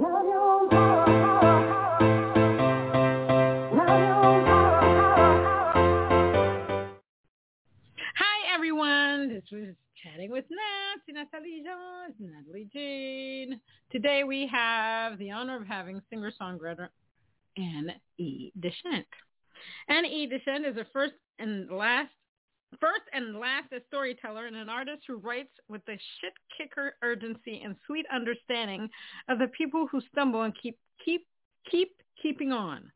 Hi, everyone. This was Chatting with Nat, Natalie Jones, Natalie Jean. Today we have the honor of having singer-songwriter Anne E. DeChant. Anne E. DeChant is a first and last First and last a storyteller and an artist who writes with the shit kicker urgency and sweet understanding of the people who stumble and keep keep keep keeping on.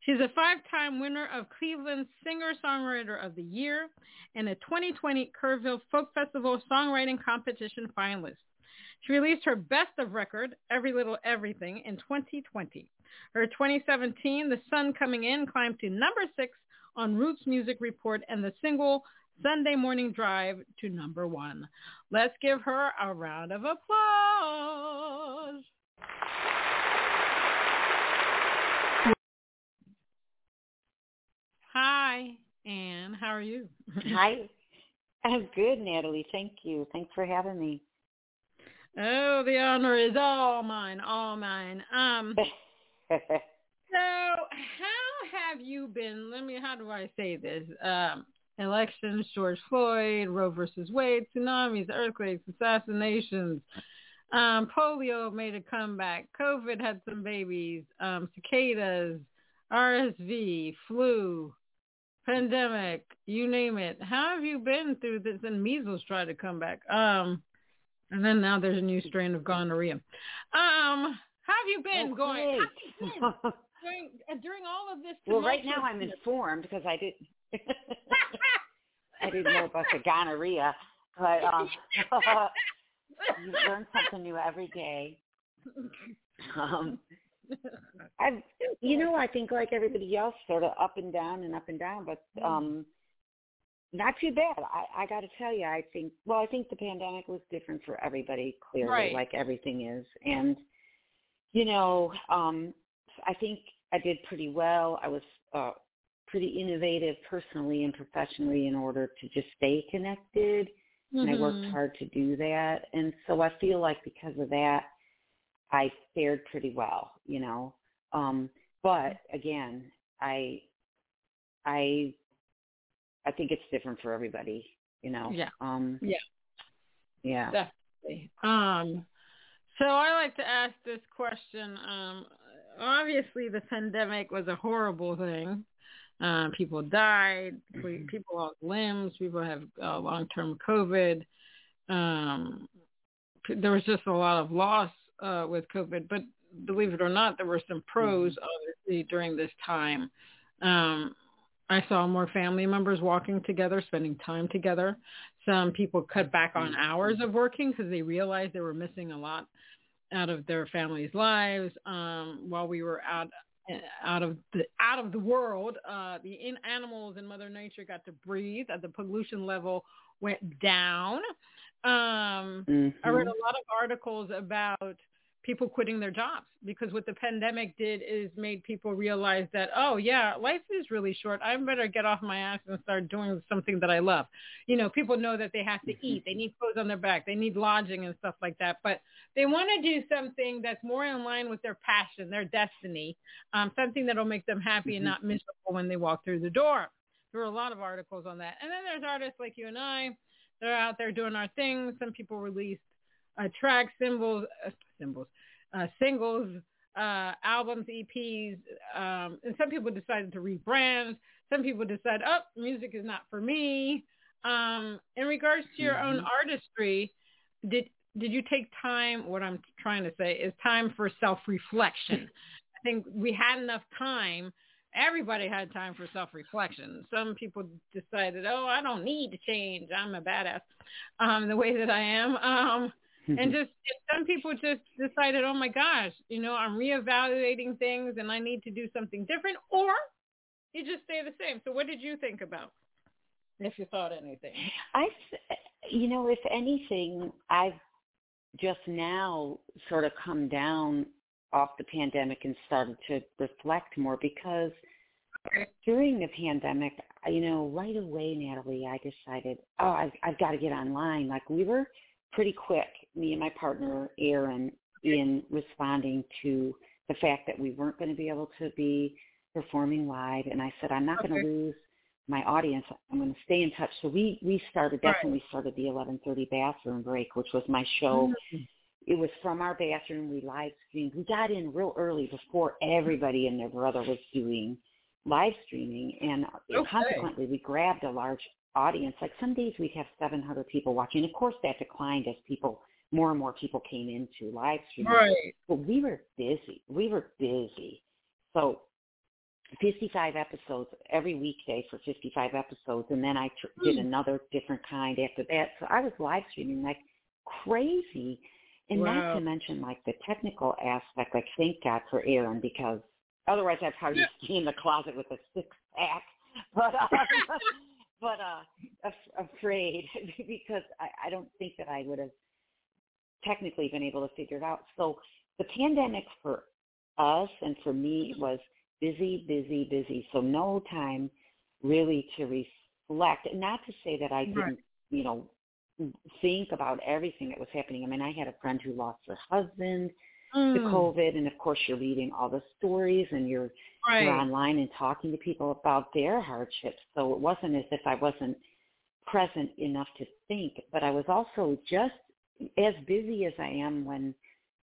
She's a five-time winner of Cleveland Singer-Songwriter of the Year and a 2020 Kerrville Folk Festival Songwriting Competition finalist. She released her best of record, Every Little Everything, in 2020. Her 2017, The Sun Coming In, climbed to number six on Roots Music Report and the single Sunday Morning Drive to number one. Let's give her a round of applause. Hi, Anne. How are you? Hi. I'm good, Natalie. Thank you. Thanks for having me. Oh, the honor is all mine, all mine. Um, so how have you been? Let me. How do I say this? Um, elections, George Floyd, Roe versus Wade, tsunamis, earthquakes, assassinations. Um, polio made a comeback. COVID had some babies. Um, cicadas, RSV, flu, pandemic, you name it. How have you been through this? And measles tried to come back. Um, and then now there's a new strain of gonorrhea. Um, how have you been going? great. How have you been during, uh, during all of this? well, right now I'm informed because I didn't. I didn't know about the gonorrhea, but um, you learn something new every day. Um, I've, you know, I think like everybody else, sort of up and down and up and down, but um, not too bad. I, I got to tell you, I think. Well, I think the pandemic was different for everybody, clearly, Right. like everything is, and you know, um, I think I did pretty well. I was uh, pretty innovative personally and professionally in order to just stay connected, and I worked Mhm. hard to do that. And so I feel like because of that, I fared pretty well, you know. Um, but again, I, I, I think it's different for everybody, you know. Yeah. Um, Yeah. Yeah. Definitely. Um, so I like to ask this question. Um, obviously, the pandemic was a horrible thing. Um, people died. Mhm. People lost limbs. People have uh, long-term COVID. Um, there was just a lot of loss uh, with COVID. But believe it or not, there were some pros, obviously, during this time. Um, I saw more family members walking together, spending time together. Some people cut back on hours of working because they realized they were missing a lot out of their families' lives um, while we were out out of the out of the world. Uh, the in animals and Mother Nature got to breathe. Uh, the pollution level went down. Um, I read Mhm. a lot of articles about people quitting their jobs because what the pandemic did is made people realize that, oh yeah, life is really short. I better get off my ass and start doing something that I love. You know, people know that they have to eat. They need clothes on their back. They need lodging and stuff like that. But they want to do something that's more in line with their passion, their destiny, um, something that'll make them happy and Mhm. not miserable when they walk through the door. There were a lot of articles on that. And then there's artists like you and I that are out there doing our thing. Some people released uh, track symbols, uh, symbols, uh, singles, uh, albums, EPs, um, and some people decided to rebrand. Some people decided, oh, music is not for me. Um, in regards to your own Mhm. artistry, did did you take time? What I'm trying to say is time for self-reflection. I think we had enough time. Everybody had time for self-reflection. Some people decided, oh, I don't need to change. I'm a badass um, the way that I am. Um, and mm-hmm. just some people just decided, oh my gosh, you know, I'm reevaluating things and I need to do something different, or you just stay the same. So what did you think about? If you thought anything, I, you know, if anything, I've just now sort of come down off the pandemic and started to reflect more because during the pandemic, you know, right away, Natalie, I decided, oh, I've, I've got to get online. Like we were pretty quick, me and my partner, Aaron, in responding to the fact that we weren't going to be able to be performing live. And I said, I'm not okay. going to lose my audience. I'm going to stay in touch. So we, we started, that's right. when we started the 1130 bathroom break, which was my show. Mm-hmm. It was from our bathroom. We live streamed. We got in real early before everybody and their brother was doing live streaming. And okay. consequently, we grabbed a large audience. Like some days we'd have 700 people watching. Of course, that declined as people, more and more people came into live streaming. Right. But we were busy. We were busy. So 55 episodes every weekday for 55 episodes, and then I tr- did hmm. another different kind after that. So I was live streaming like crazy, and wow. not to mention like the technical aspect. Like thank God for Aaron because otherwise I'd probably be in the closet with a six pack. But um, but uh, af- afraid because I, I don't think that I would have technically been able to figure it out. So the pandemic for us and for me was busy, busy, busy. So no time really to reflect. And not to say that I didn't, right. you know, think about everything that was happening. I mean, I had a friend who lost her husband mm. to COVID, and of course, you're reading all the stories and you're right. you're online and talking to people about their hardships. So it wasn't as if I wasn't present enough to think, but I was also just as busy as I am when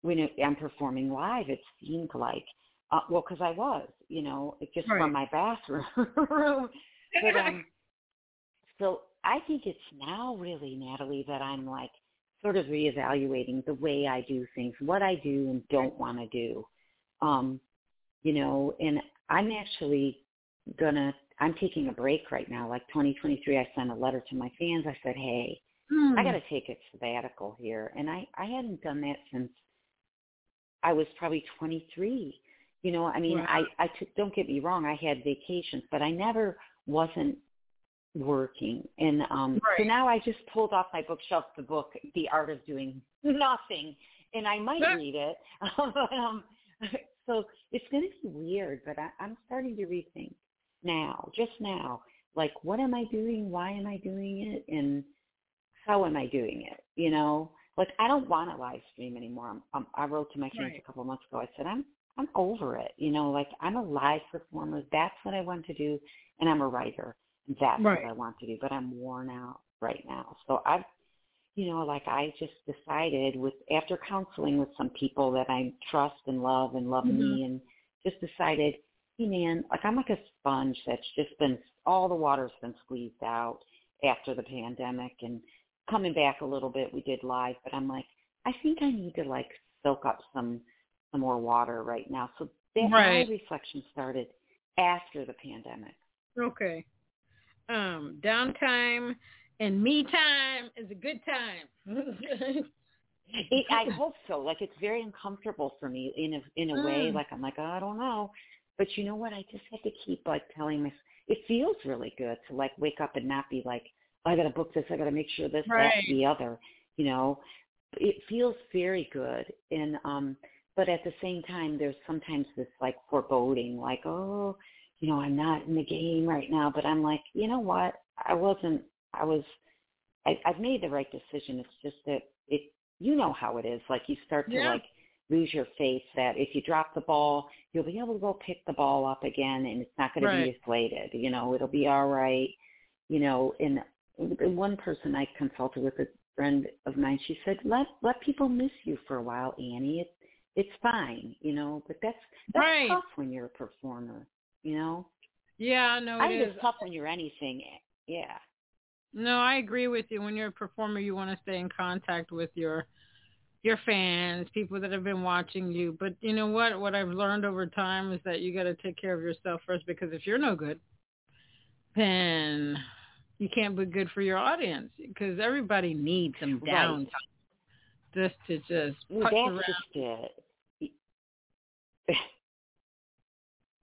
when I'm performing live. It seemed like, uh, well, because I was, you know, just right. from my bathroom. but um, so I think it's now really, Natalie, that I'm like sort of reevaluating the way I do things, what I do and don't want to do. Um, you know, and I'm actually gonna I'm taking a break right now. Like 2023, I sent a letter to my fans. I said, "Hey, hmm. I got to take a sabbatical here," and I I hadn't done that since I was probably 23. You know, I mean, wow. I I took. Don't get me wrong, I had vacations, but I never wasn't working. And um right. so now I just pulled off my bookshelf the book, The Art of Doing Nothing, and I might read it. um, so it's going to be weird, but I, I'm starting to rethink now, just now, like what am I doing? Why am I doing it? And how am I doing it? You know, like I don't want to live stream anymore. I'm, I'm, I wrote to my friends right. a couple of months ago. I said I'm I'm over it. You know, like I'm a live performer. That's what I want to do, and I'm a writer. That's right. what I want to do. But I'm worn out right now. So I've you know, like I just decided with after counseling with some people that I trust and love and love mm-hmm. me and just decided, hey man, like I'm like a sponge that's just been all the water's been squeezed out after the pandemic and coming back a little bit we did live, but I'm like, I think I need to like soak up some some more water right now. So that right. my reflection started after the pandemic. Okay. Um, downtime and me time is a good time. it, I hope so. Like it's very uncomfortable for me in a in a mm. way. Like I'm like oh, I don't know, but you know what? I just have to keep like telling myself. It feels really good to like wake up and not be like oh, I got to book this. I got to make sure this, right. that, the other. You know, it feels very good. And um, but at the same time, there's sometimes this like foreboding, like oh, you know, I'm not in the game right now. But I'm like, you know what? I wasn't I was, I, I've made the right decision. It's just that it, you know how it is. Like you start to yeah. like lose your faith that if you drop the ball, you'll be able to go pick the ball up again, and it's not going right. to be deflated. You know, it'll be all right. You know, and one person I consulted with, a friend of mine, she said, "Let let people miss you for a while, Annie. It's it's fine, you know. But that's that's right. tough when you're a performer, you know. Yeah, no, it I think is. it's tough when you're anything. Eh, yeah. No, I agree with you. When you're a performer, you want to stay in contact with your your fans, people that have been watching you. But you know what? What I've learned over time is that you got to take care of yourself first because if you're no good, then you can't be good for your audience because everybody needs some downtime. just to just well, that's around. just it.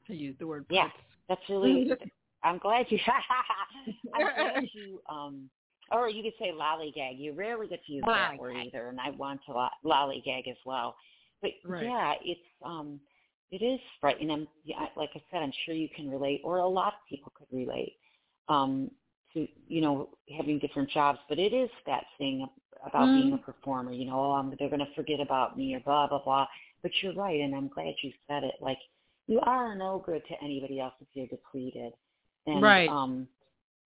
I use the word Yeah. That's really. I'm glad you. I'm glad you. Um, or you could say lollygag. You rarely get to use that word either, and I want to lo- lollygag as well. But Right. yeah, it's um, it is frightening. I'm, yeah, like I said, I'm sure you can relate, or a lot of people could relate um, to you know having different jobs. But it is that thing about being a Mm. performer. You know, oh, um, they're going to forget about me or blah blah blah. But you're right, and I'm glad you said it. Like you are no good to anybody else if you're depleted. And Right. um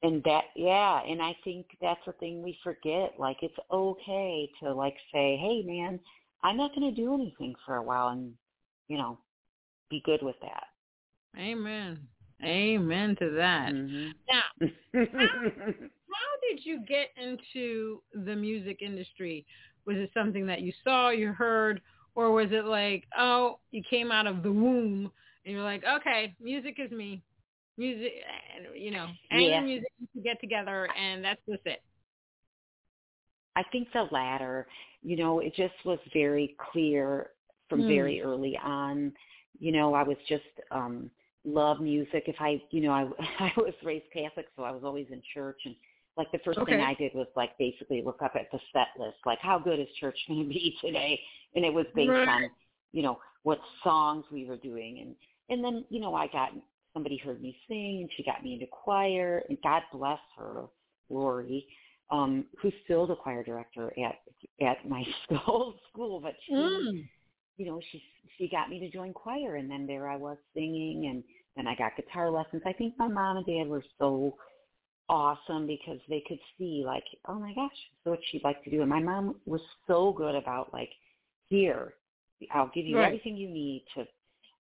and that yeah, and I think that's the thing we forget. Like it's okay to like say, Hey man, I'm not gonna do anything for a while and you know, be good with that. Amen. Amen to that. Mhm. Now, how did you get into the music industry? Was it something that you saw, you heard, or was it like, oh, you came out of the womb and you're like, okay, music is me. Music, and, you know, any Yeah. music to get together, and that's just it. I think the latter, you know, it just was very clear from Hmm. very early on. You know, I was just um love music. If I, you know, I I was raised Catholic, so I was always in church and like the first thing I did was like basically look up at the set list, like how good is church going to be today? And it was based Right. on, you know, what songs we were doing and and then, you know, I got somebody heard me sing and she got me into choir and God bless her, Lori um, who's still the choir director at at my school school, but she, Mm. you know, she she got me to join choir, and then there I was singing, and then I got guitar lessons. I think my mom and dad were so awesome because they could see like, oh my gosh, so what she'd like to do, and my mom was so good about like, here, I'll give you Right. everything you need to,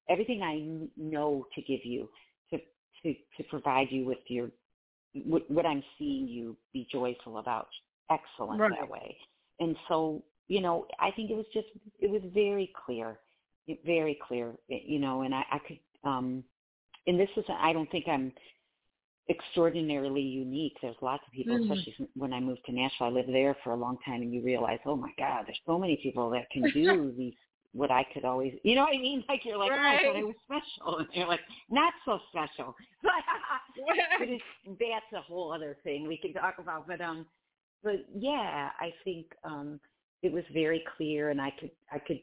everything I know to give you to to to provide you with your what, what I'm seeing you be joyful about. Excellent Right. that way. And so, you know, I think it was just, it was very clear, very clear, you know, and I, I could, um, and this is, I don't think I'm extraordinarily unique. There's lots of people, Mhm. especially when I moved to Nashville, I lived there for a long time and you realize, oh my God, there's so many people that can do these, what I could always, you know what I mean? Like you're like, oh, I thought Right. I was special. And you're like, not so special. but it's, that's a whole other thing we can talk about. But um, but yeah, I think um, it was very clear, and I could I could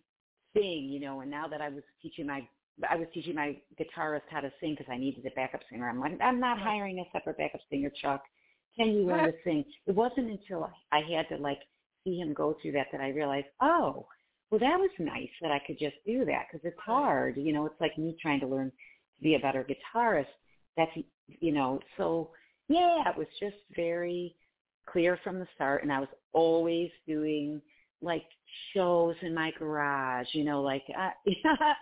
sing, you know. And now that I was teaching my I was teaching my guitarist how to sing because I needed a backup singer. I'm like, I'm not hiring a separate backup singer, Chuck. Can you learn to sing? It wasn't until I I had to like see him go through that that I realized, oh, well, that was nice that I could just do that because it's hard. You know, it's like me trying to learn to be a better guitarist. That's you know, so yeah, it was just very clear from the start, and I was always doing like shows in my garage. You know, like uh,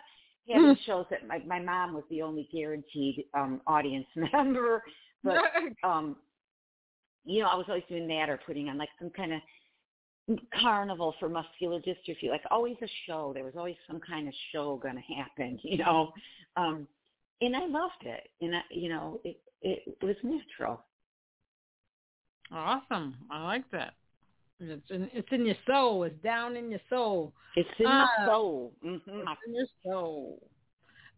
having shows that my my mom was the only guaranteed um audience member, but um you know, I was always doing that or putting on like some kind of carnival for muscular dystrophy, like always a show. There was always some kind of show going to happen, you know. Um and I loved it. And I, you know, it it was natural. awesome. I like that. It's in, it's in your soul. It's down in your soul. It's in Ah. my soul. hmm It's in your soul.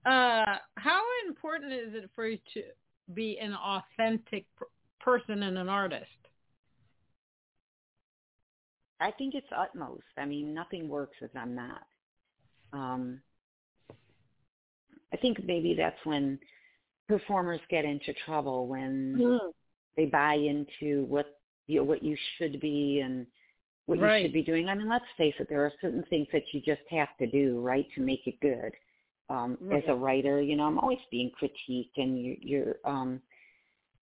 Uh, how important is it for you to be an authentic p- person and an artist? I think it's utmost. I mean, nothing works if I'm not. Um, I think maybe that's when performers get into trouble when they buy into what you know, what you should be and what Right. you should be doing. I mean, let's face it, there are certain things that you just have to do, right, to make it good. Um, As a writer, you know, I'm always being critiqued, and you, you're um,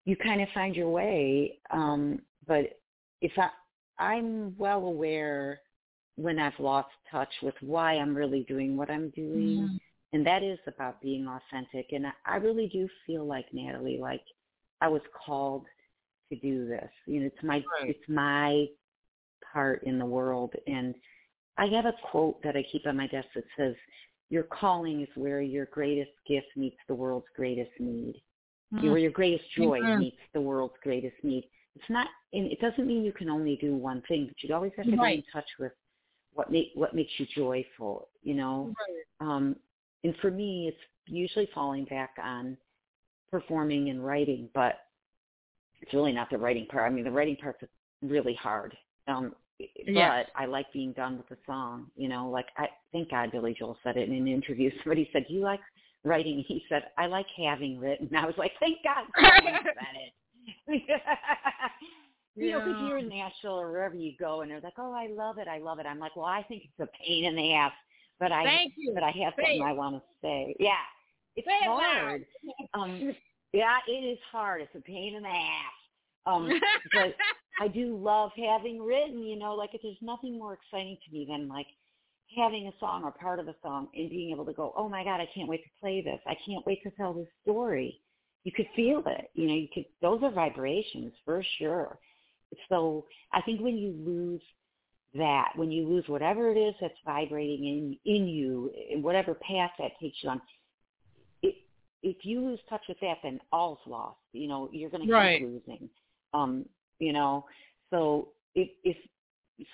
you kind of find your way. Um, but if I, I'm well aware when I've lost touch with why I'm really doing what I'm doing Mhm. and that is about being authentic. And I, I really do feel like Natalie, like I was called to do this. You know, it's my Right. it's my part in the world. And I have a quote that I keep on my desk that says, "Your calling is where your greatest gift meets the world's greatest need. Where your greatest joy Amen. meets the world's greatest need." It's not, and it doesn't mean you can only do one thing, but you always have to Right. be in touch with what make what makes you joyful, you know. Right. Um, and for me, it's usually falling back on performing and writing, but it's really not the writing part. I mean, the writing part's really hard. Um, Yeah. but I like being done with the song. You know, like I thank God Billy Joel said it in an interview. Somebody said, "Do you like writing?" He said, "I like having written." I was like, "Thank God someone said it." you know, because Yeah. you're in Nashville or wherever you go, and they're like, "Oh, I love it, I love it." I'm like, "Well, I think it's a pain in the ass, but I Thank you. but I have Say something it. I want to say." Yeah, it's Say it hard. Um, yeah, it is hard. It's a pain in the ass. Um, but I do love having written, you know, like if there's nothing more exciting to me than like having a song or part of a song and being able to go, oh my God, I can't wait to play this. I can't wait to tell this story. You could feel it. You know, you could, those are vibrations for sure. So I think when you lose that, when you lose whatever it is that's vibrating in, in you, in whatever path that takes you on, if you lose touch with that, then all's lost. You know, you're going to Right. keep losing. Um, you know, so if, if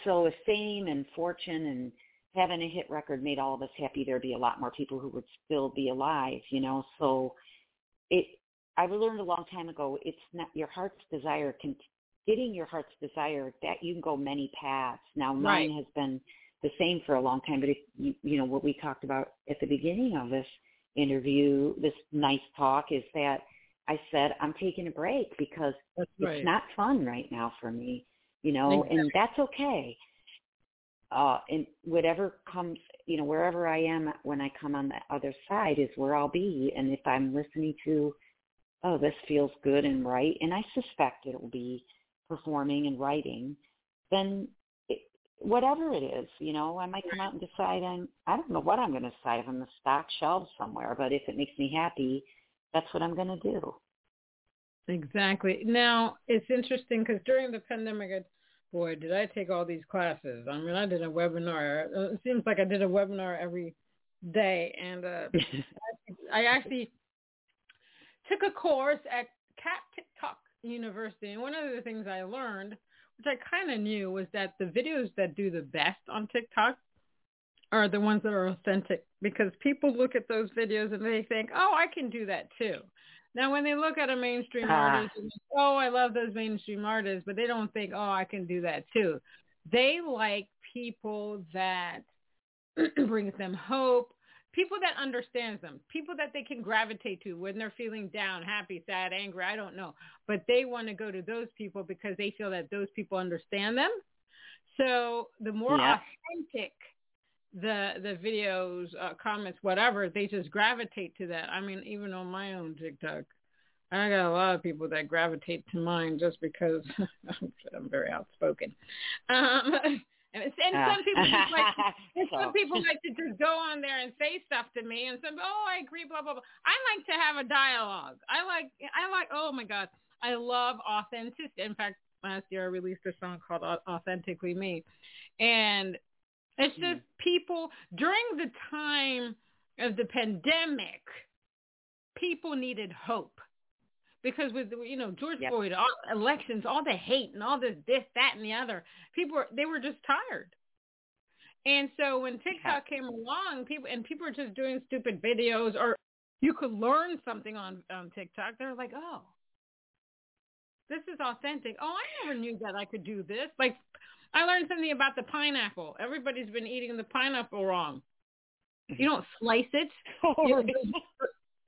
so, if fame and fortune and having a hit record made all of us happy, there'd be a lot more people who would still be alive. You know, so it. I learned a long time ago. It's not your heart's desire. Can getting your heart's desire that you can go many paths. Now mine Right. has been the same for a long time, but if you, you know what we talked about at the beginning of this interview, this nice talk is that I said I'm taking a break because right. it's not fun right now for me, you know, and that's okay. Uh, and whatever comes, you know, wherever I am when I come on the other side is where I'll be. And if I'm listening to, oh, this feels good and right, and I suspect it will be performing and writing, then whatever it is, you know, I might come out and decide I'm, I don't know what I'm going to decide I'm the stock shelves somewhere, but if it makes me happy, that's what I'm going to do. Exactly. Now it's interesting because during the pandemic, I, boy, did I take all these classes. I mean, I did a webinar. It seems like I did a webinar every day, and uh, I actually took a course at Cat TikTok University. And one of the things I learned, which I kind of knew, was that the videos that do the best on TikTok are the ones that are authentic because people look at those videos and they think, oh, I can do that too. Now, when they look at a mainstream Ah. artist, and, oh, I love those mainstream artists, but they don't think, oh, I can do that too. They like people that brings them hope, people that understands them, people that they can gravitate to when they're feeling down, happy, sad, angry, I don't know. But they want to go to those people because they feel that those people understand them. So the more Yeah. authentic the the videos, uh, comments, whatever, they just gravitate to that. I mean, even on my own TikTok, I got a lot of people that gravitate to mine just because I'm very outspoken. Um, and, and Uh, some people just like and so, some people like to just go on there and say stuff to me, and some, oh, I agree, blah blah blah. I like to have a dialogue. I like, I like, oh my god, I love authenticity. In fact, last year I released a song called Au- "Authentically Me," and it's just people during the time of the pandemic, people needed hope because with you know George Yep. Floyd, all elections, all the hate and all this, this, that, and the other, people were, they were just tired. And so when TikTok came along, people and people were just doing stupid videos, or you could learn something on on TikTok. They're like, oh, this is authentic. Oh, I never knew that I could do this. Like, I learned something about the pineapple. Everybody's been eating the pineapple wrong. You don't slice it. Oh, you-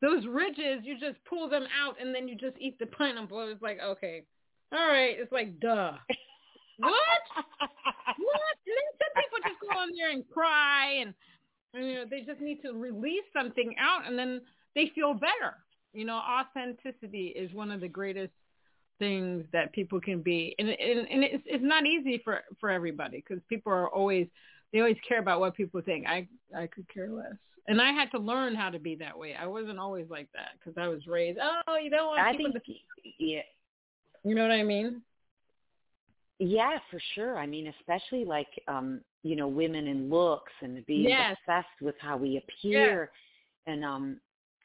those ridges, you just pull them out and then you just eat the pineapple. It's like, okay, all right. It's like, duh. What? What? And then some people just go on there and cry and, and, you know, they just need to release something out and then they feel better. You know, authenticity is one of the greatest things that people can be. And, and, and it's, it's not easy for, for everybody because people are always, they always care about what people think. I, I could care less. And I had to learn how to be that way. I wasn't always like that because I was raised, oh, you don't want I think, to, yeah, you know what I mean? yeah, for sure. I mean, especially like, um, you know, women in looks and being Yes. obsessed with how we appear, and um,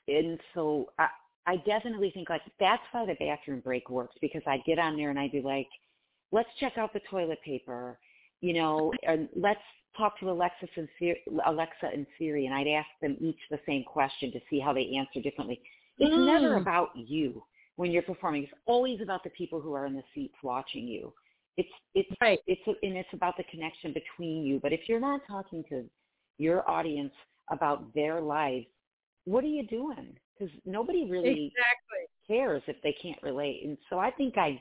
and so I, I definitely think like that's why the bathroom break works because I get on there and I do like, let's check out the toilet paper, you know, and let's talk to Alexa and Siri, Alexa and Siri, and I'd ask them each the same question to see how they answer differently. It's mm. never about you when you're performing. It's always about the people who are in the seats watching you. It's it's right. it's and it's about the connection between you. But if you're not talking to your audience about their lives, what are you doing? Because nobody really exactly. cares if they can't relate. And so I think I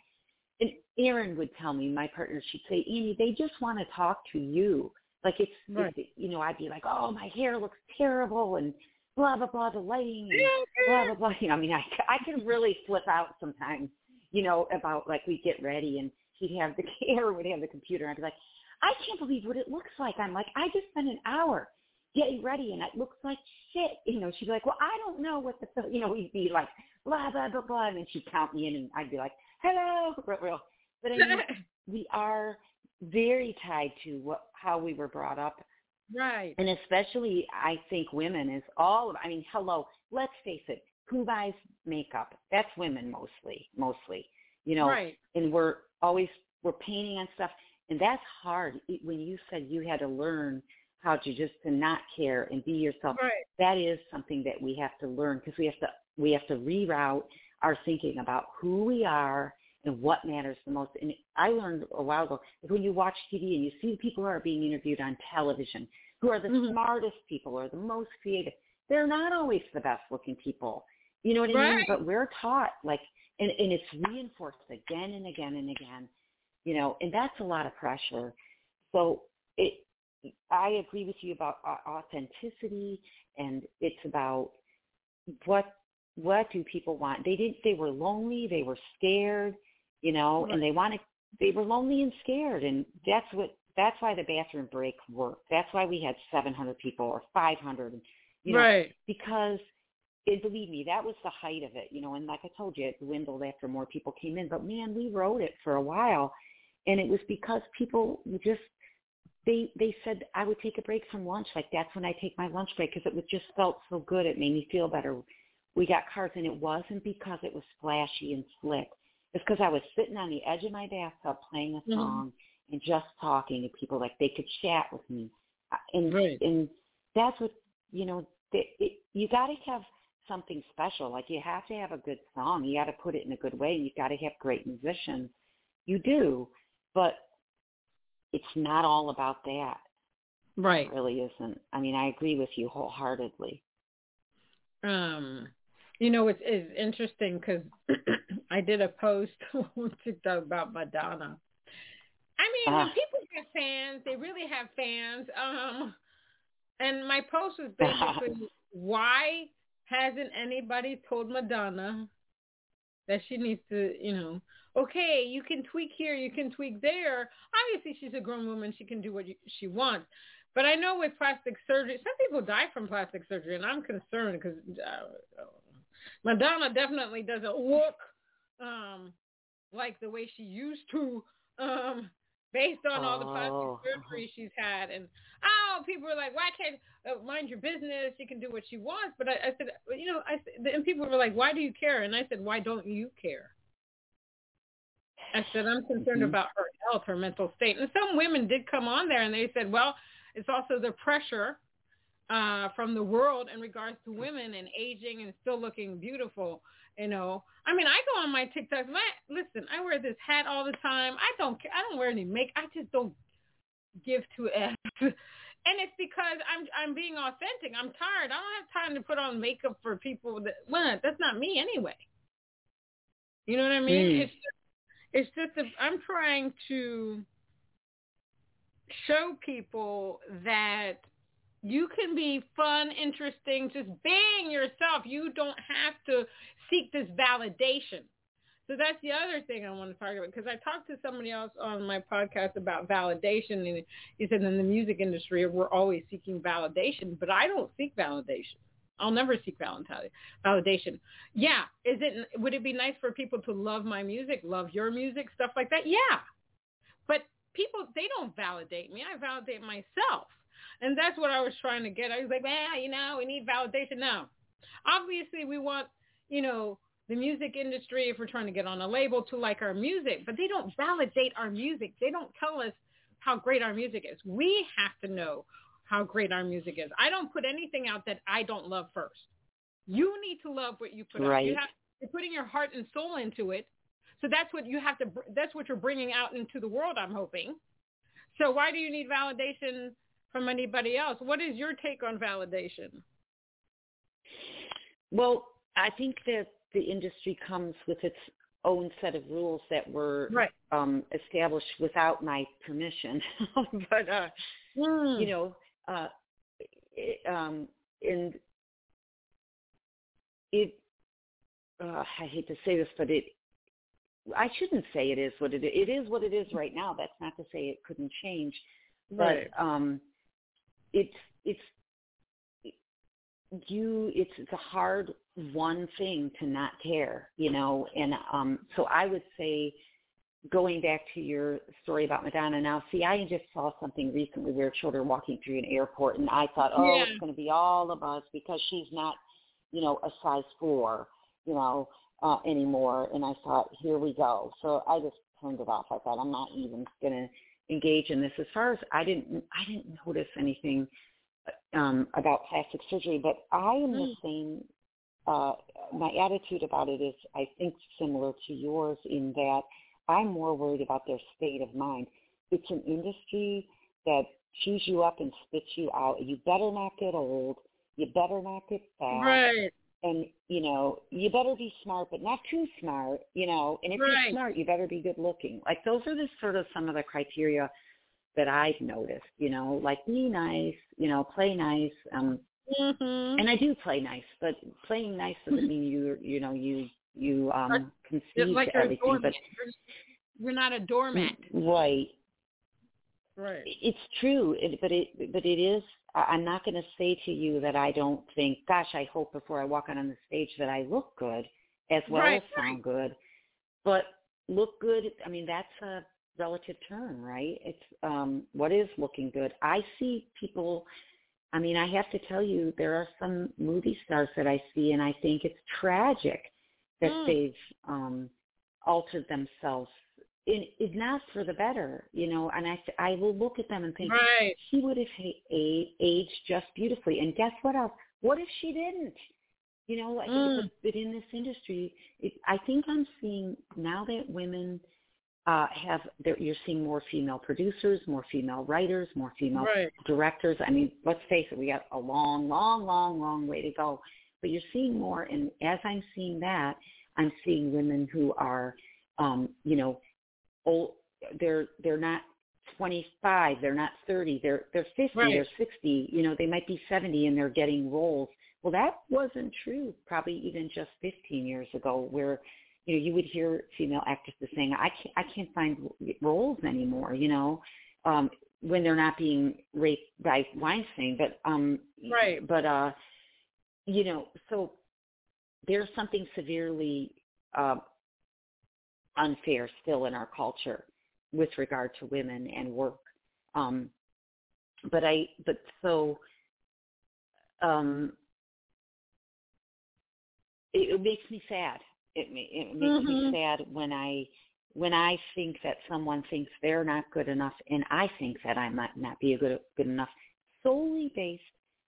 and Erin would tell me, my partner, she'd say, Annie, they just want to talk to you. Like it's, right. it's, you know, I'd be like, oh, my hair looks terrible and blah, blah, blah, the lighting and blah, blah, blah. You know, I mean, I, I can really flip out sometimes, you know, about like we get ready and he'd have the camera, would have the computer. And I'd be like, I can't believe what it looks like. I'm like, I just spent an hour getting ready and it looks like shit. You know, she'd be like, well, I don't know what the, you know, we'd be like, blah, blah, blah, blah. And then she'd count me in and I'd be like, hello, real, real. But I mean, we are very tied to what how we were brought up. Right. And especially, I think women is all. of I mean, hello. Let's face it. Who buys makeup? That's women mostly. Mostly, you know. Right. And we're always we're painting on stuff, and that's hard. When you said you had to learn how to just to not care and be yourself, right. that is something that we have to learn because we have to we have to reroute our thinking about who we are and what matters the most. And I learned a while ago that when you watch TV and you see the people who are being interviewed on television, who are the mm-hmm. smartest people or the most creative, they're not always the best looking people. You know what I right. mean? But we're taught like, and, and it's reinforced again and again and again, you know, and that's a lot of pressure. So it, I agree with you about authenticity and it's about what what do people want? They didn't they were lonely, they were scared, you know, right. and they wanted they were lonely and scared, and that's what that's why the bathroom break worked. That's why we had 700 people or 500, you know, right. because it, believe me, that was the height of it, you know. And like I told you, it dwindled after more people came in. But man, we wrote it for a while, and it was because people just they they said I would take a break from lunch. Like that's when I take my lunch break because it was just felt so good. It made me feel better. We got cars, and it wasn't because it was flashy and slick. It's because I was sitting on the edge of my bathtub playing a mm-hmm. song mm-hmm. and just talking to people like they could chat with me. And right. and that's what you know. It, it, you got to have something special. Like you have to have a good song. You got to put it in a good way. You got to have great musicians. You do, but it's not all about that. Right. It really isn't. I mean, I agree with you wholeheartedly. Um, you know, it's, it's interesting because I did a post on TikTok about Madonna. I mean, when ah. people have fans, they really have fans. Um, and my post was basically, why hasn't anybody told Madonna that she needs to, you know, okay, you can tweak here, you can tweak there. Obviously, she's a grown woman; she can do what you, she wants. But I know with plastic surgery, some people die from plastic surgery, and I'm concerned because uh, Madonna definitely doesn't look um, like the way she used to, um, based on all the plastic oh. surgery she's had. And oh, people were like, "Why can't uh, mind your business? She can do what she wants." But I, I said, you know, I and people were like, "Why do you care?" And I said, "Why don't you care?" I said, "I'm concerned mm-hmm. about her health, her mental state." And some women did come on there, and they said, "Well, it's also the pressure." Uh, from the world in regards to women and aging and still looking beautiful. You know, I mean, I go on my TikTok. My, listen, I wear this hat all the time. I don't. I don't wear any make. I just don't give two f. and it's because I'm I'm being authentic. I'm tired. I don't have time to put on makeup for people that well, that's not me anyway. You know what I mean? Mm. It's just, it's just a, I'm trying to show people that you can be fun, interesting, just being yourself. You don't have to seek this validation. So that's the other thing I want to talk about because I talked to somebody else on my podcast about validation, and he said in the music industry we're always seeking validation, but I don't seek validation. I'll never seek validation. Yeah, is it? Would it be nice for people to love my music, love your music, stuff like that? Yeah, but people they don't validate me. I validate myself, and that's what I was trying to get. I was like, well, you know, we need validation now. Obviously, we want you know, the music industry, if we're trying to get on a label, to like our music, but they don't validate our music. They don't tell us how great our music is. We have to know how great our music is. I don't put anything out that I don't love first. You need to love what you put right. out. You have, you're putting your heart and soul into it. So that's what you have to, that's what you're bringing out into the world, I'm hoping. So why do you need validation from anybody else? What is your take on validation? Well, I think that the industry comes with its own set of rules that were right. um, established without my permission. but uh, mm. you know, uh, it, um, and it. Uh, I hate to say this, but it. I shouldn't say it is what it is. It is what it is right now. That's not to say it couldn't change, right. but um, it's it's you it's it's a hard one thing to not care you know and um so i would say going back to your story about madonna now see i just saw something recently where children walking through an airport and i thought oh yeah. it's going to be all of us because she's not you know a size four you know uh anymore. And i thought here we go. So i just turned it off. I thought i'm not even going to engage in this as far as i didn't i didn't notice anything um, about plastic surgery, but I am the hmm. same. Uh, my attitude about it is, I think, similar to yours in that I'm more worried about their state of mind. It's an industry that chews you up and spits you out. You better not get old. You better not get fat. Right. And you know, you better be smart, but not too smart. You know, and if right. you're smart, you better be good looking. Like those are the sort of some of the criteria that I've noticed, you know, like be nice, you know, play nice. Um mm-hmm. and I do play nice, but playing nice doesn't mean you you know, you you um concede like to everything but you're not a doormat. Right. Right. It's true, it, but it but it is I'm not going to say to you that I don't think, gosh, I hope before I walk out on the stage that I look good as well right, as sound good. But look good, I mean, that's a relative term, right? It's um, what is looking good. I see people. I mean, I have to tell you, there are some movie stars that I see, and I think it's tragic that mm. they've um, altered themselves. It is not for the better, you know. And I, I will look at them and think, right. she would have aged just beautifully. And guess what else? What if she didn't? You know, mm. but in this industry, it, I think I'm seeing now that women uh, have you're seeing more female producers, more female writers, more female right. directors. I mean, let's face it, we got a long, long, long, long way to go. But you're seeing more, and as I'm seeing that, I'm seeing women who are, um, you know, old. They're they're not 25, they're not 30, they're they're 50, right. they're 60. You know, they might be 70 and they're getting roles. Well, that wasn't true probably even just 15 years ago, where you know, you would hear female actresses saying, "I can't, I can't find roles anymore," you know, um, when they're not being raped by Weinstein. But um, right. But uh, you know, so there's something severely uh, unfair still in our culture with regard to women and work. Um, but I, but so. Um, it, it makes me sad it, it makes mm-hmm. me sad when I when I think that someone thinks they're not good enough, and I think that I might not be good good enough solely based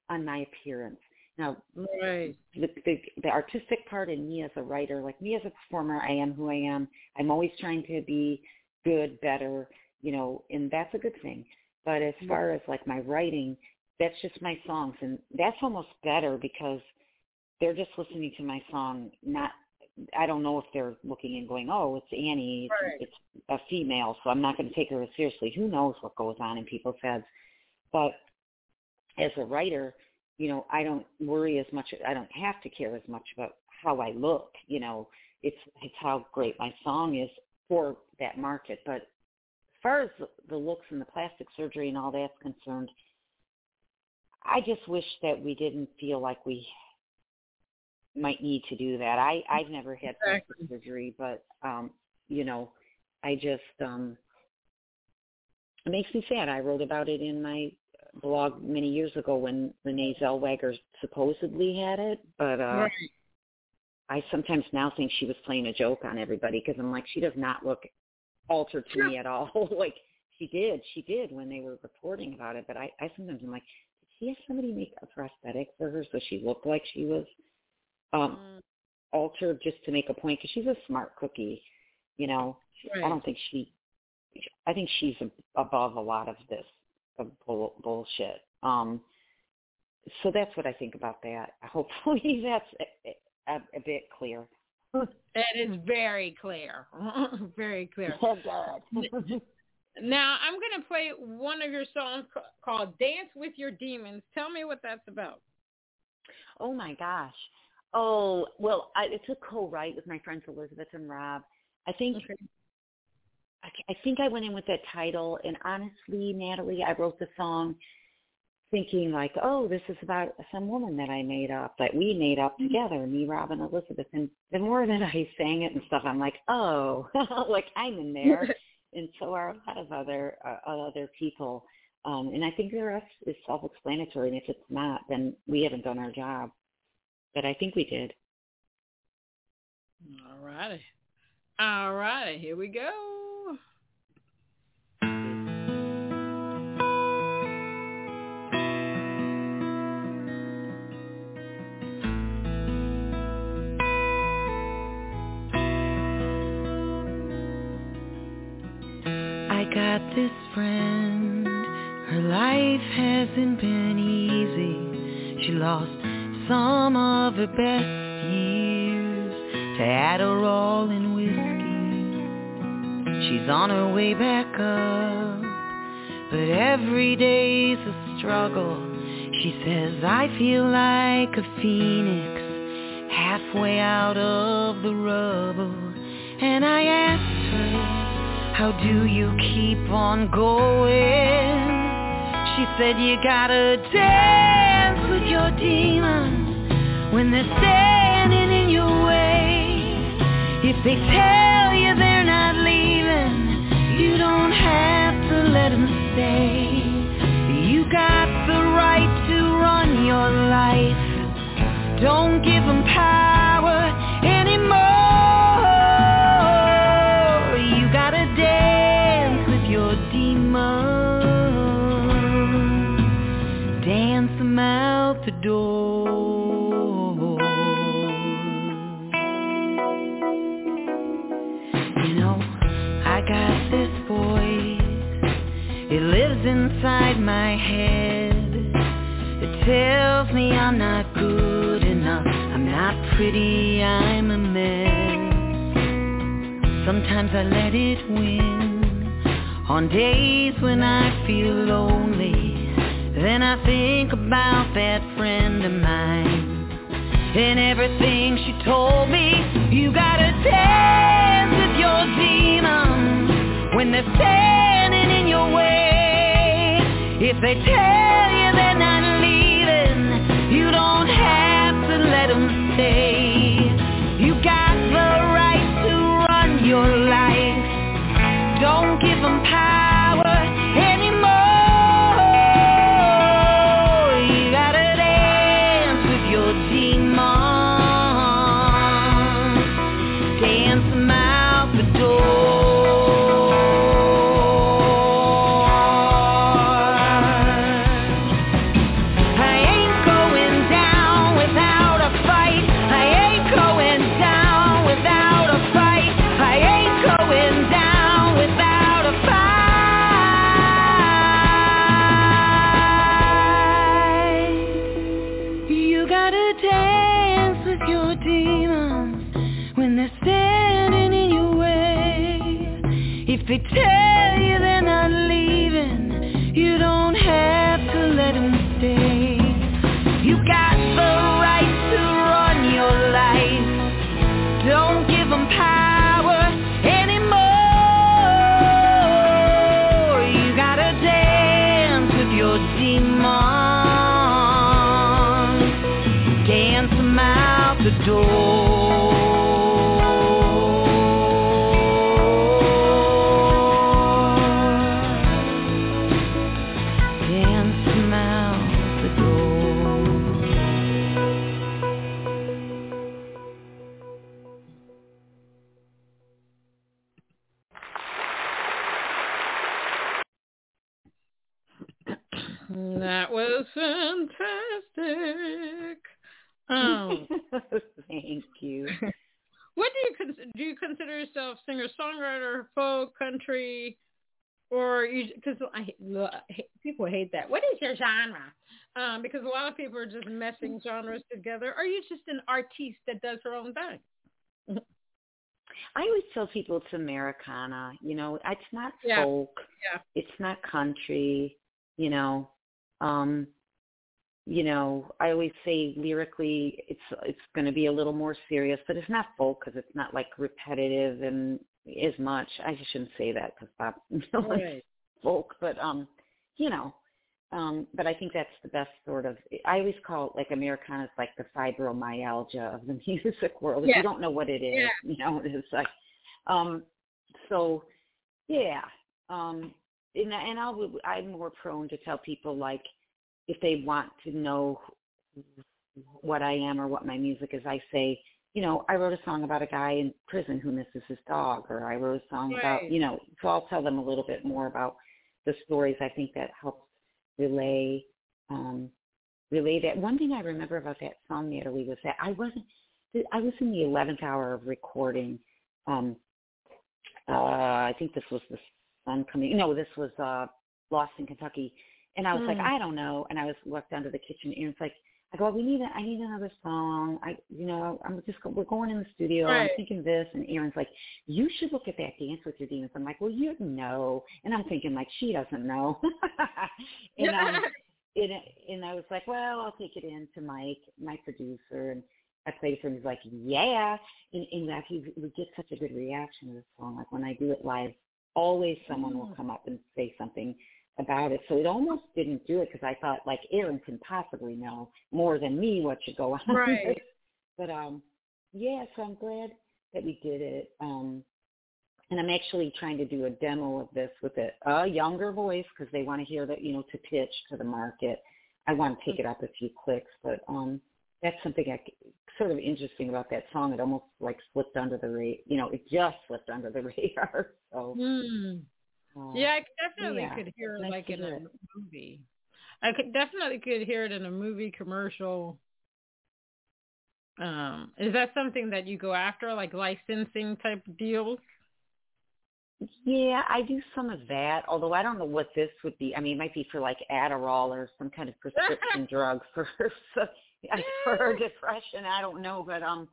on my appearance. Now, right. the, the the artistic part in me as a writer, like me as a performer, I am who I am. I'm always trying to be good, better, you know, and that's a good thing. But as mm-hmm. far as like my writing, that's just my songs, and that's almost better because they're just listening to my song, not I don't know if they're looking and going, oh, it's Annie, right. it's a female, so I'm not going to take her seriously. Who knows what goes on in people's heads? But as a writer, you know, I don't worry as much. I don't have to care as much about how I look. You know, it's it's how great my song is for that market. But as far as the looks and the plastic surgery and all that's concerned, I just wish that we didn't feel like we might need to do that. I I've never had exactly. plastic surgery, but um, you know, I just um, it makes me sad. I wrote about it in my blog many years ago when Renee Zellweger supposedly had it, but uh, right. I sometimes now think she was playing a joke on everybody because I'm like, she does not look altered to me at all. like she did. She did when they were reporting about it. But I, I sometimes am like, did she have somebody make a prosthetic for her so she looked like she was um mm. altered just to make a point? Because she's a smart cookie, you know. Right. I don't think she. I think she's above a lot of this of bull, bullshit. Um, so that's what I think about that. Hopefully that's a, a, a bit clear. It is very clear. very clear. now I'm going to play one of your songs called "Dance with Your Demons." Tell me what that's about. Oh my gosh. Oh well, I, it's a co-write with my friends Elizabeth and Rob. I think okay. I, I think I went in with that title, and honestly, Natalie, I wrote the song thinking like, oh, this is about some woman that I made up, that we made up mm-hmm. together, me, Rob, and Elizabeth. And the more that I sang it and stuff, I'm like, oh, like I'm in there, and so are a lot of other uh, other people. Um, and I think the rest is self-explanatory. And if it's not, then we haven't done our job. But I think we did. All righty. All righty. Here we go. Got this friend. Her life hasn't been easy. She lost some of her best years to Adderall and whiskey. She's on her way back up, but every day's a struggle. She says, I feel like a phoenix halfway out of the rubble. And I her, how do you keep on going? She said you gotta dance with your demons when they're standing in your way. If they tell you they're not leaving, you don't have to let them stay. You got the right to run your life. Don't give them power tells me I'm not good enough. I'm not pretty, I'm a mess. Sometimes I let it win. On days when I feel lonely then I think about that friend of mine and everything she told me. You gotta dance with your demons when they're standing in your way. If they tell stay. You got the right to run your life. That was fantastic. Um, Thank you. What do you consider? Do you consider yourself singer songwriter, folk, country, or you? Because I people hate that. What is your genre? Um, because a lot of people are just messing genres together. Are you just an artiste that does her own thing? I always tell people it's Americana. You know, it's not Yeah. folk. Yeah. It's not country. You know, um, you know, I always say lyrically, it's it's going to be a little more serious, but it's not folk because it's not like repetitive and as much. I shouldn't say that because Bob Right. folk, but um, you know, um, but I think that's the best sort of. I always call it like Americana is like the fibromyalgia of the music world. If Yeah. you don't know what it is, Yeah. you know, it's like, um, so yeah, um, and and I'll I'm more prone to tell people like if they want to know what I am or what my music is, I say, you know, I wrote a song about a guy in prison who misses his dog, or I wrote a song about, you know, so I'll tell them a little bit more about the stories. I think that helps relay, um, relay that. One thing I remember about that song, Natalie, was that I wasn't, I was in the 11th hour of recording, um, uh, I think this was the sun coming, no, this was, uh, Lost in Kentucky. And I was like, Hmm. I don't know. And I was walked down to the kitchen and it's like, I go, we need a, I need another song. I, you know, I'm just, we're going in the studio. Right. I'm thinking this. And Aaron's like, you should look at that dance with your demons. I'm like, well, you know. And I'm thinking like, she doesn't know. and, um, and, and I was like, well, I'll take it in to Mike, my producer. And I played for him. He's like, yeah. And, and that he would get such a good reaction to the song. Like when I do it live, always someone will Mm. come up and say something about it. So it almost didn't do it because I thought like Aaron can possibly know more than me what should go on. Right. but um, yeah. So I'm glad that we did it. Um, and I'm actually trying to do a demo of this with a, a younger voice because they want to hear that you know to pitch to the market. I want to take it up a few clicks, but um, that's something I, sort of interesting about that song. It almost like slipped under the radar. You know, it just slipped under the radar. So Hmm. uh, Yeah, I definitely yeah, could hear it nice like in a it. movie. I could definitely could hear it in a movie commercial. Um, is that something that you go after, like licensing type deals? Yeah, I do some of that, although I don't know what this would be. I mean, it might be for like Adderall or some kind of prescription drug for for for depression. I don't know, but um,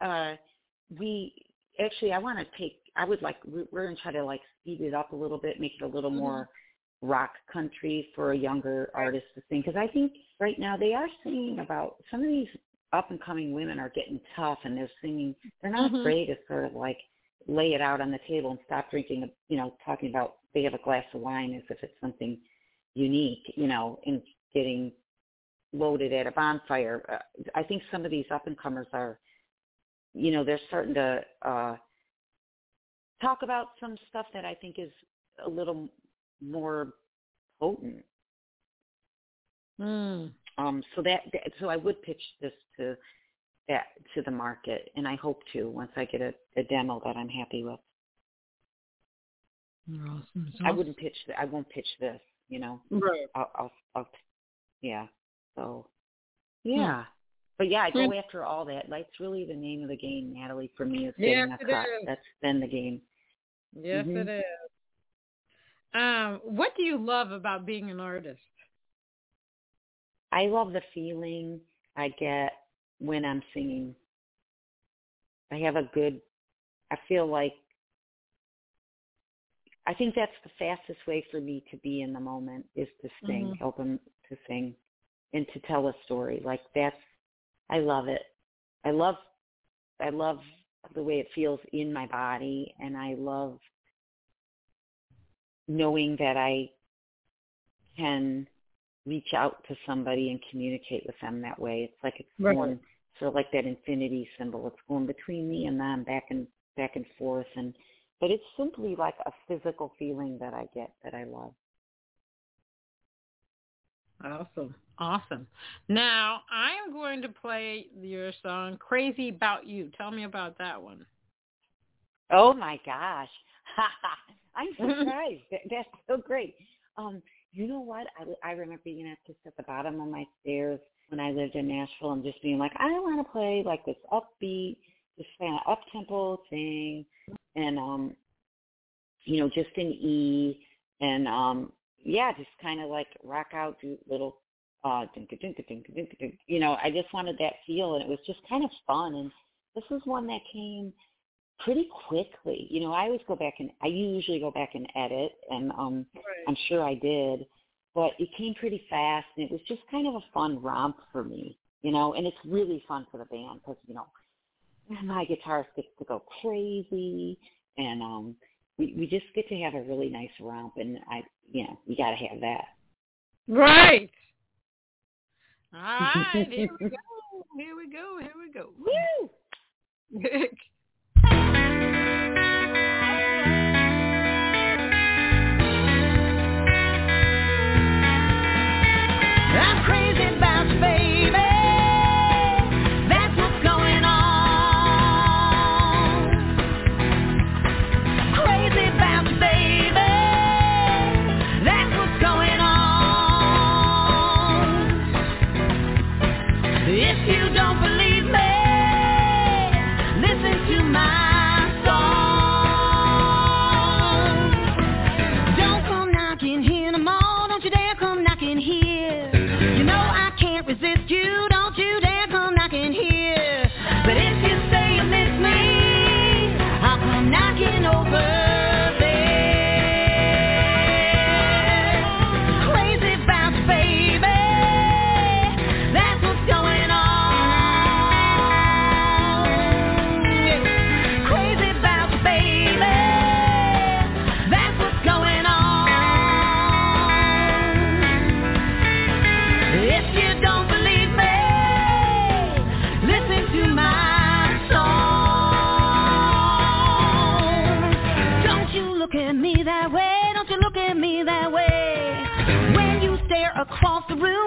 uh, we actually I want to take. I would like we- we're gonna try to like speed it up a little bit, make it a little Mhm. more rock country for a younger artist to sing because I think right now they are singing about some of these up and coming women are getting tough and they're singing. They're not Mhm. afraid to sort of like lay it out on the table and stop drinking, you know, talking about they have a glass of wine as if it's something unique, you know, and getting loaded at a bonfire. Uh, I think some of these up and comers are, you know, they're starting to uh, talk about some stuff that I think is a little more potent. Hmm. Um, so that, that so I would pitch this to that to the market, and I hope to once I get a, a demo that I'm happy with. Awesome. I wouldn't pitch. I won't pitch this. You know. Right. I'll. I'll. I'll yeah. So. Yeah. But yeah, I go Hmm. after all that. That's really the name of the game, Natalie. For me, is Yes, getting a it cut. is. That's been the game. Yes, Mhm. it is. Um, what do you love about being an artist? I love the feeling I get when I'm singing. I have a good. I feel like. I think that's the fastest way for me to be in the moment is to sing, Mhm. help them to sing, and to tell a story. Like that's. I love it. I love. I love the way it feels in my body, and I love knowing that I can reach out to somebody and communicate with them that way. It's like it's Right. going sort of like that infinity symbol. It's going between me and them, back and back and forth, and but it's simply like a physical feeling that I get that I love. Awesome. Awesome. Now, I am going to play your song Crazy About You. Tell me about that one. Oh my gosh, I'm surprised. That's so great. Um, You know what? I, I remember being at just at the bottom of my stairs when I lived in Nashville and just being like, I want to play like this upbeat, just kind of up tempo thing, and um, you know, just in E, and um, yeah, just kind of like rock out, do little uh. You know, I just wanted that feel, and it was just kind of fun. And this is one that came pretty quickly. You know, I always go back and I usually go back and edit, and um, Right. I'm sure I did, but it came pretty fast, and it was just kind of a fun romp for me. You know, and it's really fun for the band because you know my guitarist gets to go crazy, and um, we we just get to have a really nice romp, and I, you know, we got to have that. Right. All right. Here we go. Here we go. Here we go. Woo! across the room,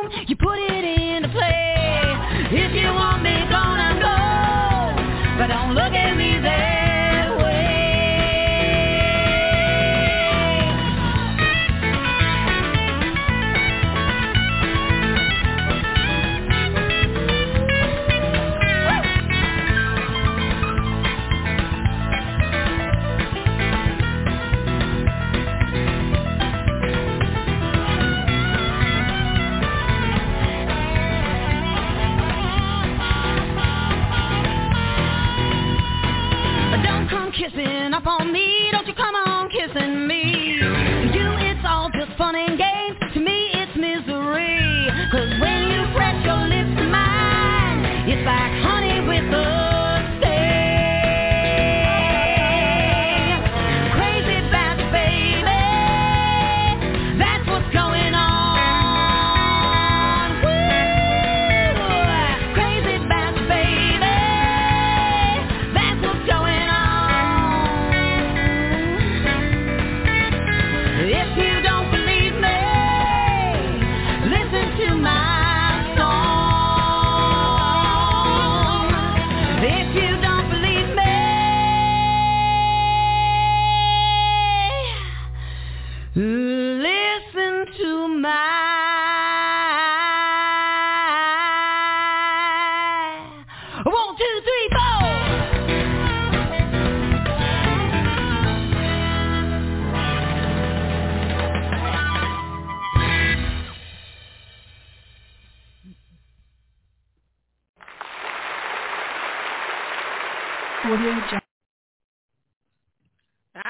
That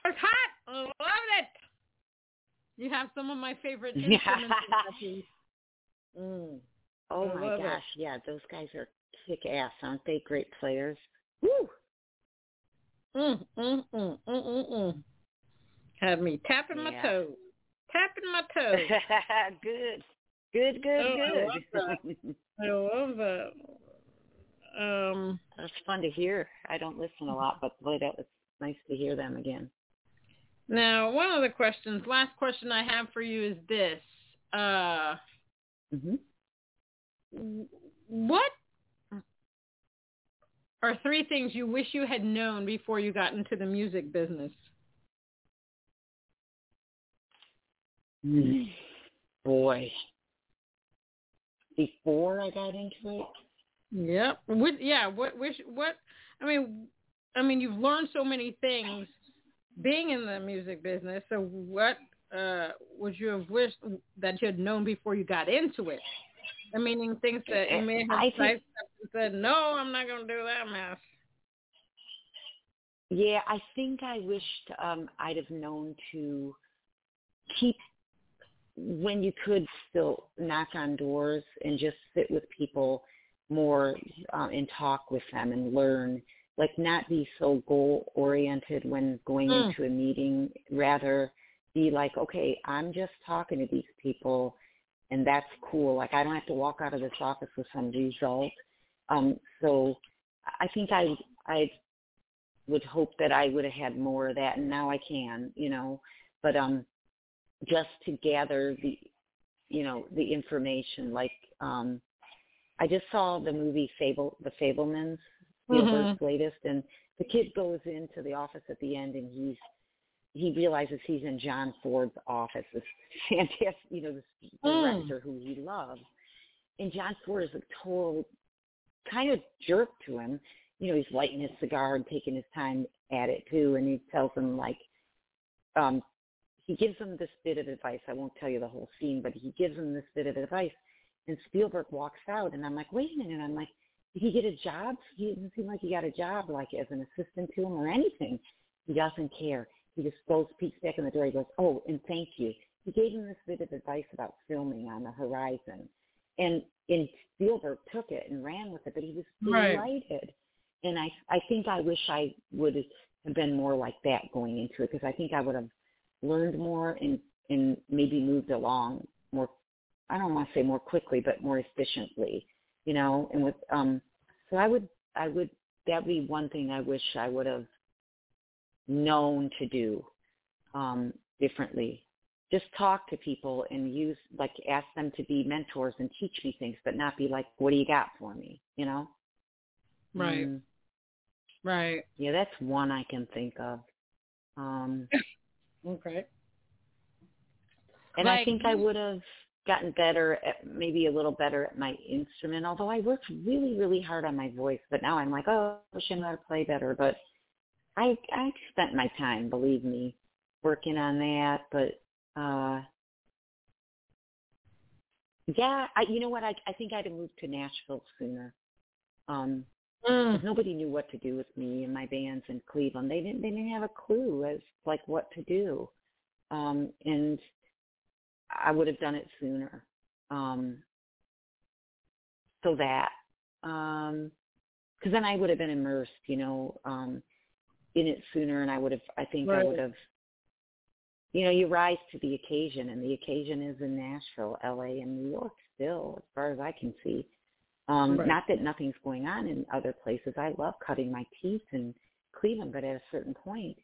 was hot. I love it. You have some of my favorite Yeah. instruments. in that. Mm. Oh I my love it. gosh, yeah, those guys are kick ass, aren't they? Great players. Woo! Mm, mm, mm, mm, mm, mm. Had me tapping my Yeah. toes. Tapping my toes. good. Good, good, Oh, I good. I love that. Um, That's fun to hear. I don't listen a lot, but boy, that was nice to hear them again. now, one of the questions, last question I have for you is this. Uh, hmm what are three things you wish you had known before you got into the music business? boy, before I got into it. Yep. What? Yeah. What? Which? What? I mean, I mean, you've learned so many things being in the music business. So, what uh, would you have wished that you had known before you got into it? I meaning things that you may have I said, "No, I'm not going to do that mess." Yeah, I think I wished um, I'd have known to keep when you could still knock on doors and just sit with people more uh, and talk with them and learn like not be so goal oriented when going mm. into a meeting rather be like okay i'm just talking to these people and that's cool. Like i don't have to walk out of this office with some result. Um so i think i i would hope that i would have had more of that and now i can you know? But um just to gather the you know the information like um i just saw the movie fable the fabelmans Spielberg's mm-hmm. latest and the kid goes into the office at the end and he's he realizes he's in John Ford's office, this fantastic, you know, this director mm. who he loves. And John Ford is a total kind of jerk to him. You know, he's lighting his cigar and taking his time at it too. And he tells him like, um, he gives him this bit of advice. I won't tell you the whole scene, but he gives him this bit of advice. And Spielberg walks out, and I'm like, wait a minute. I'm like, did he get a job? He doesn't seem like he got a job, like as an assistant to him or anything. He doesn't care. He just goes, peeks back in the door. He goes, oh, and thank you. He gave him this bit of advice about filming on the horizon. And, and Spielberg took it and ran with it, but he was delighted. Right. And I, I think I wish I would have been more like that going into it because I think I would have learned more and, and maybe moved along more, I don't want to say more quickly, but more efficiently, you know, and with, um, so I would, I would, that'd be one thing I wish I would have known to do um, differently. Just talk to people and use like ask them to be mentors and teach me things, but not be like, "What do you got for me?" You know. Right. Mm. Right. Yeah, that's one I can think of. Um, okay. And like, I think I would have gotten better at maybe a little better at my instrument, although I worked really, really hard on my voice. But now I'm like, oh, I wish I knew how to play better. But I I spent my time, believe me, working on that. But uh yeah, I you know what? I I think I'd have moved to Nashville sooner. Um mm. nobody knew what to do with me and my bands in Cleveland. They didn't they didn't have a clue as like what to do. Um and I would have done it sooner. Um so that um because then I would have been immersed, you know, um in it sooner and I would have I think right. I would have you know, you rise to the occasion and the occasion is in Nashville, LA and New York still, as far as I can see. Um, right. not that nothing's going on in other places. I love cutting my teeth in Cleveland, but at a certain point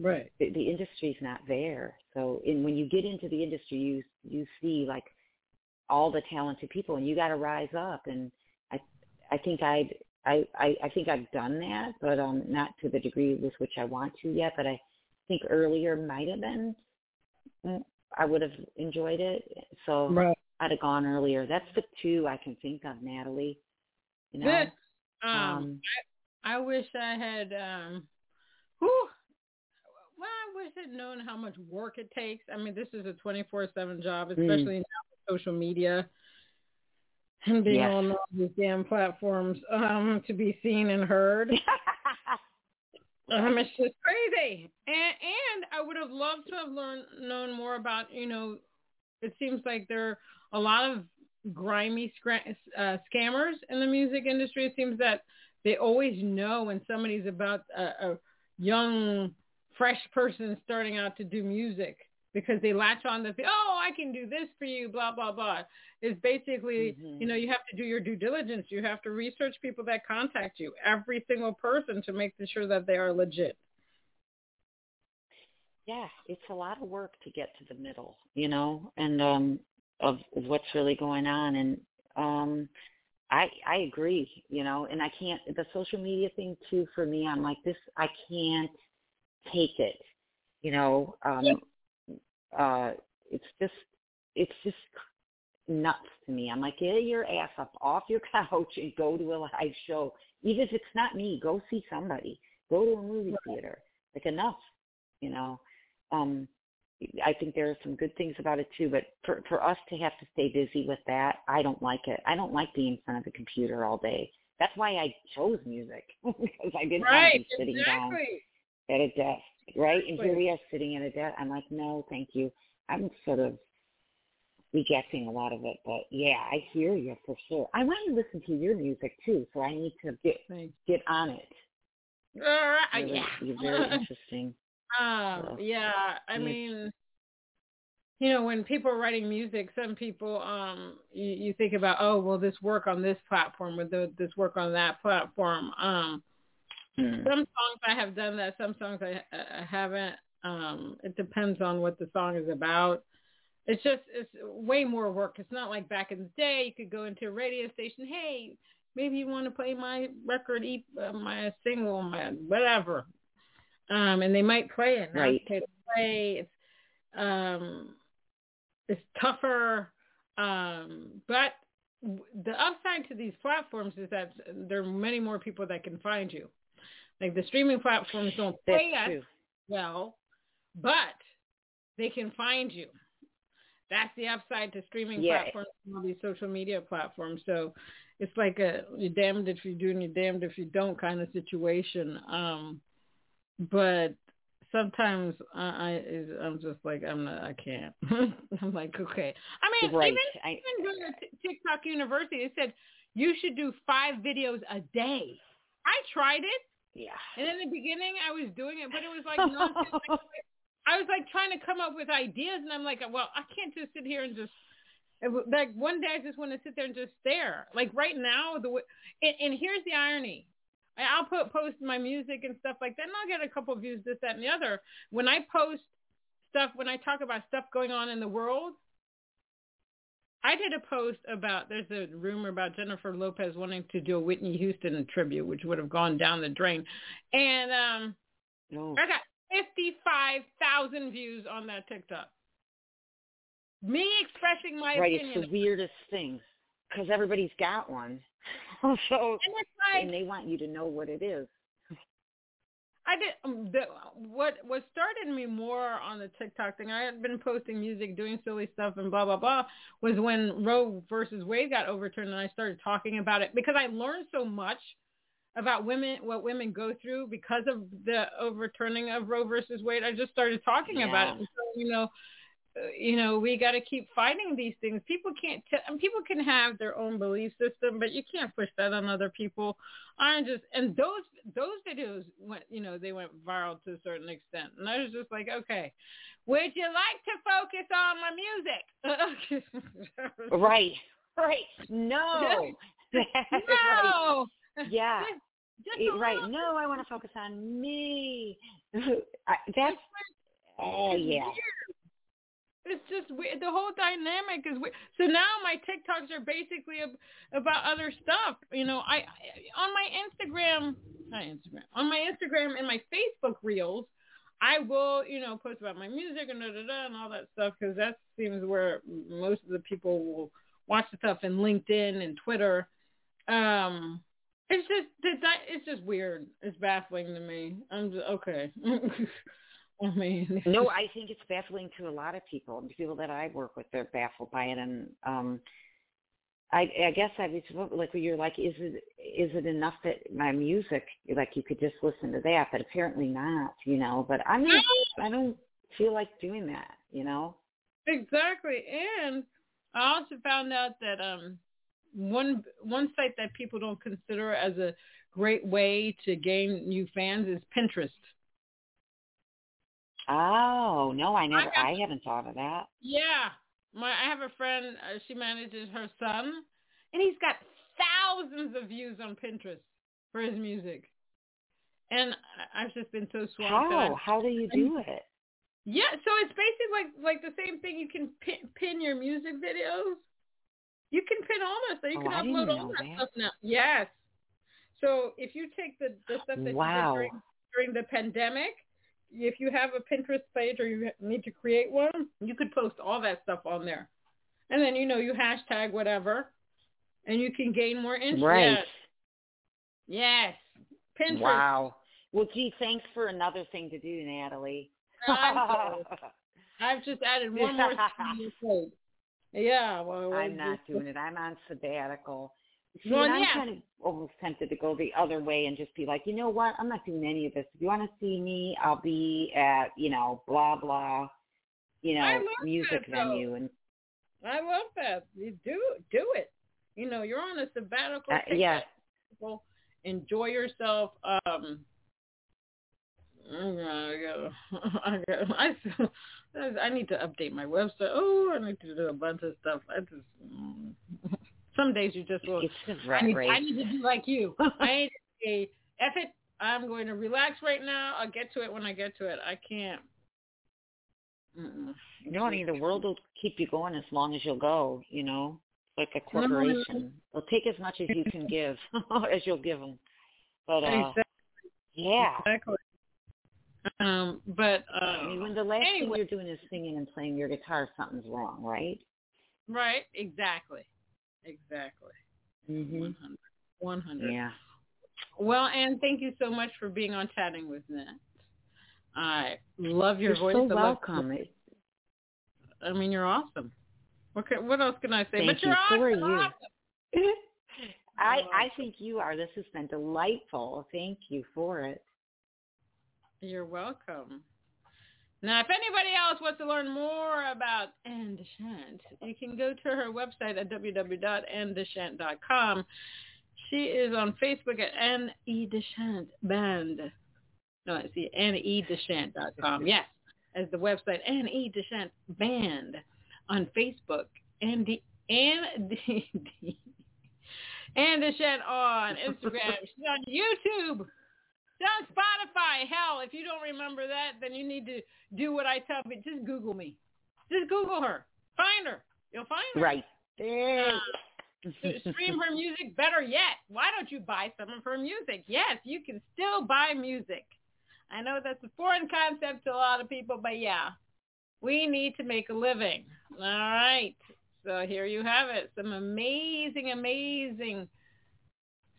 right the, the industry's not there. So in when you get into the industry you you see like all the talented people and you gotta rise up and I I think I'd I, I, I think I've done that, but um, not to the degree with which I want to yet. But I think earlier might have been, mm, I would have enjoyed it. So right. I'd have gone earlier. That's the two I can think of, Natalie. You know, Good. Um, um I, I wish I had. um whew, wish I'd known how much work it takes. I mean, this is a twenty-four-seven job, mm. especially mm. now with social media and being yes. on all these damn platforms um, to be seen and heard. um, it's just crazy. And and I would have loved to have learned known more about you know. It seems like there are a lot of grimy scra- uh, scammers in the music industry. It seems that they always know when somebody's about a, a young, fresh person starting out to do music because they latch on to, oh, I can do this for you, blah, blah, blah. Is basically, mm-hmm. you know, you have to do your due diligence. You have to research people that contact you, every single person to make sure that they are legit. Yeah, it's a lot of work to get to the middle, you know, and um of what's really going on and um I I agree, you know, and I can't the social media thing too for me, I'm like this I can't take it. You know, um uh, it's just it's just nuts to me. I'm like, get your ass up off your couch and go to a live show. Even if it's not me, go see somebody. Go to a movie theater. Like enough, you know. Um, I think there are some good things about it too, but for for us to have to stay busy with that, I don't like it. I don't like being in front of the computer all day. That's why I chose music because I didn't right, want to be sitting exactly. down at a desk, right? And here we are sitting at a desk. I'm like, no, thank you. I'm sort of rejecting a lot of it, but yeah, I hear you for sure. I want to listen to your music too, so I need to get Thanks. get on it. All right, Really, yeah. You're very interesting. Um, So, yeah, I mean, you know, when people are writing music, some people, um, you, you think about, oh, will this work on this platform? Will the- this work on that platform? Um, Hmm. some songs I have done that. Some songs I, I haven't. Um, it depends on what the song is about. It's just it's way more work. It's not like back in the day you could go into a radio station. Hey, maybe you want to play my record, uh, my single, my whatever, um, and they might play it. Now Right. it's play. It's um, it's tougher, um, but the upside to these platforms is that there are many more people that can find you. Like the streaming platforms don't That's pay us true. well, but they can find you. That's the upside to streaming platforms and all these social media platforms. So it's like a you're damned if you do and you're damned if you don't kind of situation. Um, but sometimes I, I I'm just like I'm not I can't. I'm like okay. I mean Right. even I, even during TikTok University, it said you should do five videos a day. I tried it, yeah. and in the beginning I was doing it, but it was like nonsense. I was like trying to come up with ideas, and I'm like, well, I can't just sit here and just. Like one day, I just want to sit there and just stare. Like right now, the and, and here's the irony: I- I'll put post my music and stuff like that, and I'll get a couple of views, this, that, and the other. When I post stuff, when I talk about stuff going on in the world, I did a post about there's a rumor about Jennifer Lopez wanting to do a Whitney Houston tribute, which would have gone down the drain, and um, No. I got fifty five thousand views on that TikTok. Me expressing my Right. opinion, It's the weirdest thing because everybody's got one. so and like and they want you to know what it is. I did um, the, what what started me more on the TikTok thing. I had been posting music, doing silly stuff, and blah blah blah. Was when Roe versus Wade got overturned, and I started talking about it because I learned so much about women, what women go through because of the overturning of Roe versus Wade. I just started talking about it. So, you know, you know, we got to keep fighting these things. People can't. T- and people can have their own belief system, but you can't push that on other people. I just and those those videos went, you know, they went viral to a certain extent, and I was just like, okay, would you like to focus on my music? Right. Right. No. Right. no. Yeah. Just, just right. little- No, I want to focus on me. I, that's oh yeah. weird. It's just weird. The whole dynamic is weird. So now my TikToks are basically ab- about other stuff. You know, I, I on my Instagram, not Instagram, on my Instagram and my Facebook reels, I will, you know, post about my music and da da da and all that stuff because that seems where most of the people will watch the stuff in LinkedIn and Twitter. Um, it's just it's just weird. It's baffling to me. I'm just okay. I mean, No, I think it's baffling to a lot of people. The people that I work with, they're baffled by it, and um, I, I guess I was like, you're like, is it is it enough that my music, like, you could just listen to that? But apparently not, you know. But I'm not, I don't feel like doing that, you know. Exactly. And I also found out that um one one site that people don't consider as a great way to gain new fans is Pinterest. Oh no, I never, got- I haven't thought of that. Yeah. My I have a friend, uh, she manages her son, and he's got thousands of views on Pinterest for his music. And I- I've just been so swamped. How? How do you do it? Yeah, so it's basically like like the same thing. You can pin, pin your music videos. You can pin all that stuff. You Oh, can I upload all that, that. stuff now. Yes. So if you take the the stuff that Wow. you did during, during the pandemic, if you have a Pinterest page or you need to create one, you could post all that stuff on there. and then you know you hashtag whatever, and you can gain more interest. Right. Yes. Pinterest. Wow. Well, gee, thanks for another thing to do, Natalie. I've just added one more thing. Yeah, well, I'm not doing it. I'm on sabbatical. See, Well, I'm yeah. kind of almost tempted to go the other way and just be like, you know what? I'm not doing any of this. If you want to see me, I'll be at, you know, blah blah, you know, music that, though. venue and I love that. You do do it. You know, you're on a sabbatical. uh, yeah. sabbatical. Enjoy yourself. Um, I, gotta- I, gotta- I, I need to update my website. Oh, I need to do a bunch of stuff. I just. Some days you just will. It's I need, race. I need to be like you. I need to say, F it. I'm going to relax right now. I'll get to it when I get to it. I can't. Mm-mm. No, I mean the world will keep you going as long as you'll go. You know, like a corporation. They'll take as much as you can give, as you'll give them. But uh, Exactly. yeah, Exactly. Um, but uh, I mean, when the last thing you're doing is singing and playing your guitar, something's wrong, right? right, exactly, exactly. Mm-hmm. 100. 100. Yeah. Well, Anne, thank you so much for being on Chatting with Nat. I love your You're voice. so I welcome. It- I mean, you're awesome. What can, what else can I say? Thank but you're you. So are you. awesome. I. I think you are. This has been delightful. Thank you for it. You're welcome. Now, if anybody else wants to learn more about Anne DeChant, you can go to her website at www.annedechant.com. She is on Facebook at Anne E. DeChant Band. No, I see AnneEDeChant.com. Yes, as the website Anne E. DeChant Band on Facebook. And the Anne Anne DeChant on Instagram. She's on YouTube. On Spotify. Hell, if you don't remember that, then you need to do what I tell you. Just Google me. Just Google her. Find her. You'll find her. Right. There. Uh, to stream her music. Better yet, why don't you buy some of her music? Yes, you can still buy music. I know that's a foreign concept to a lot of people, but yeah, we need to make a living. All right. So here you have it. Some amazing, amazing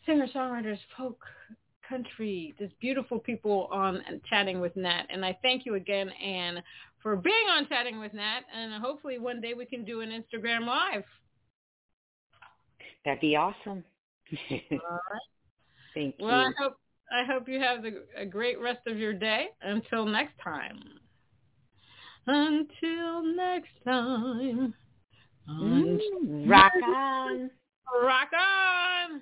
singer-songwriters, folk, country, just beautiful people on Chatting with Nat. And I thank you again, Anne, for being on Chatting with Nat. And hopefully one day we can do an Instagram Live. That'd be awesome. All right. Thank Well, I you. hope I hope you have the, a great rest of your day. Until next time. Until next time. Mm, rock on. rock on.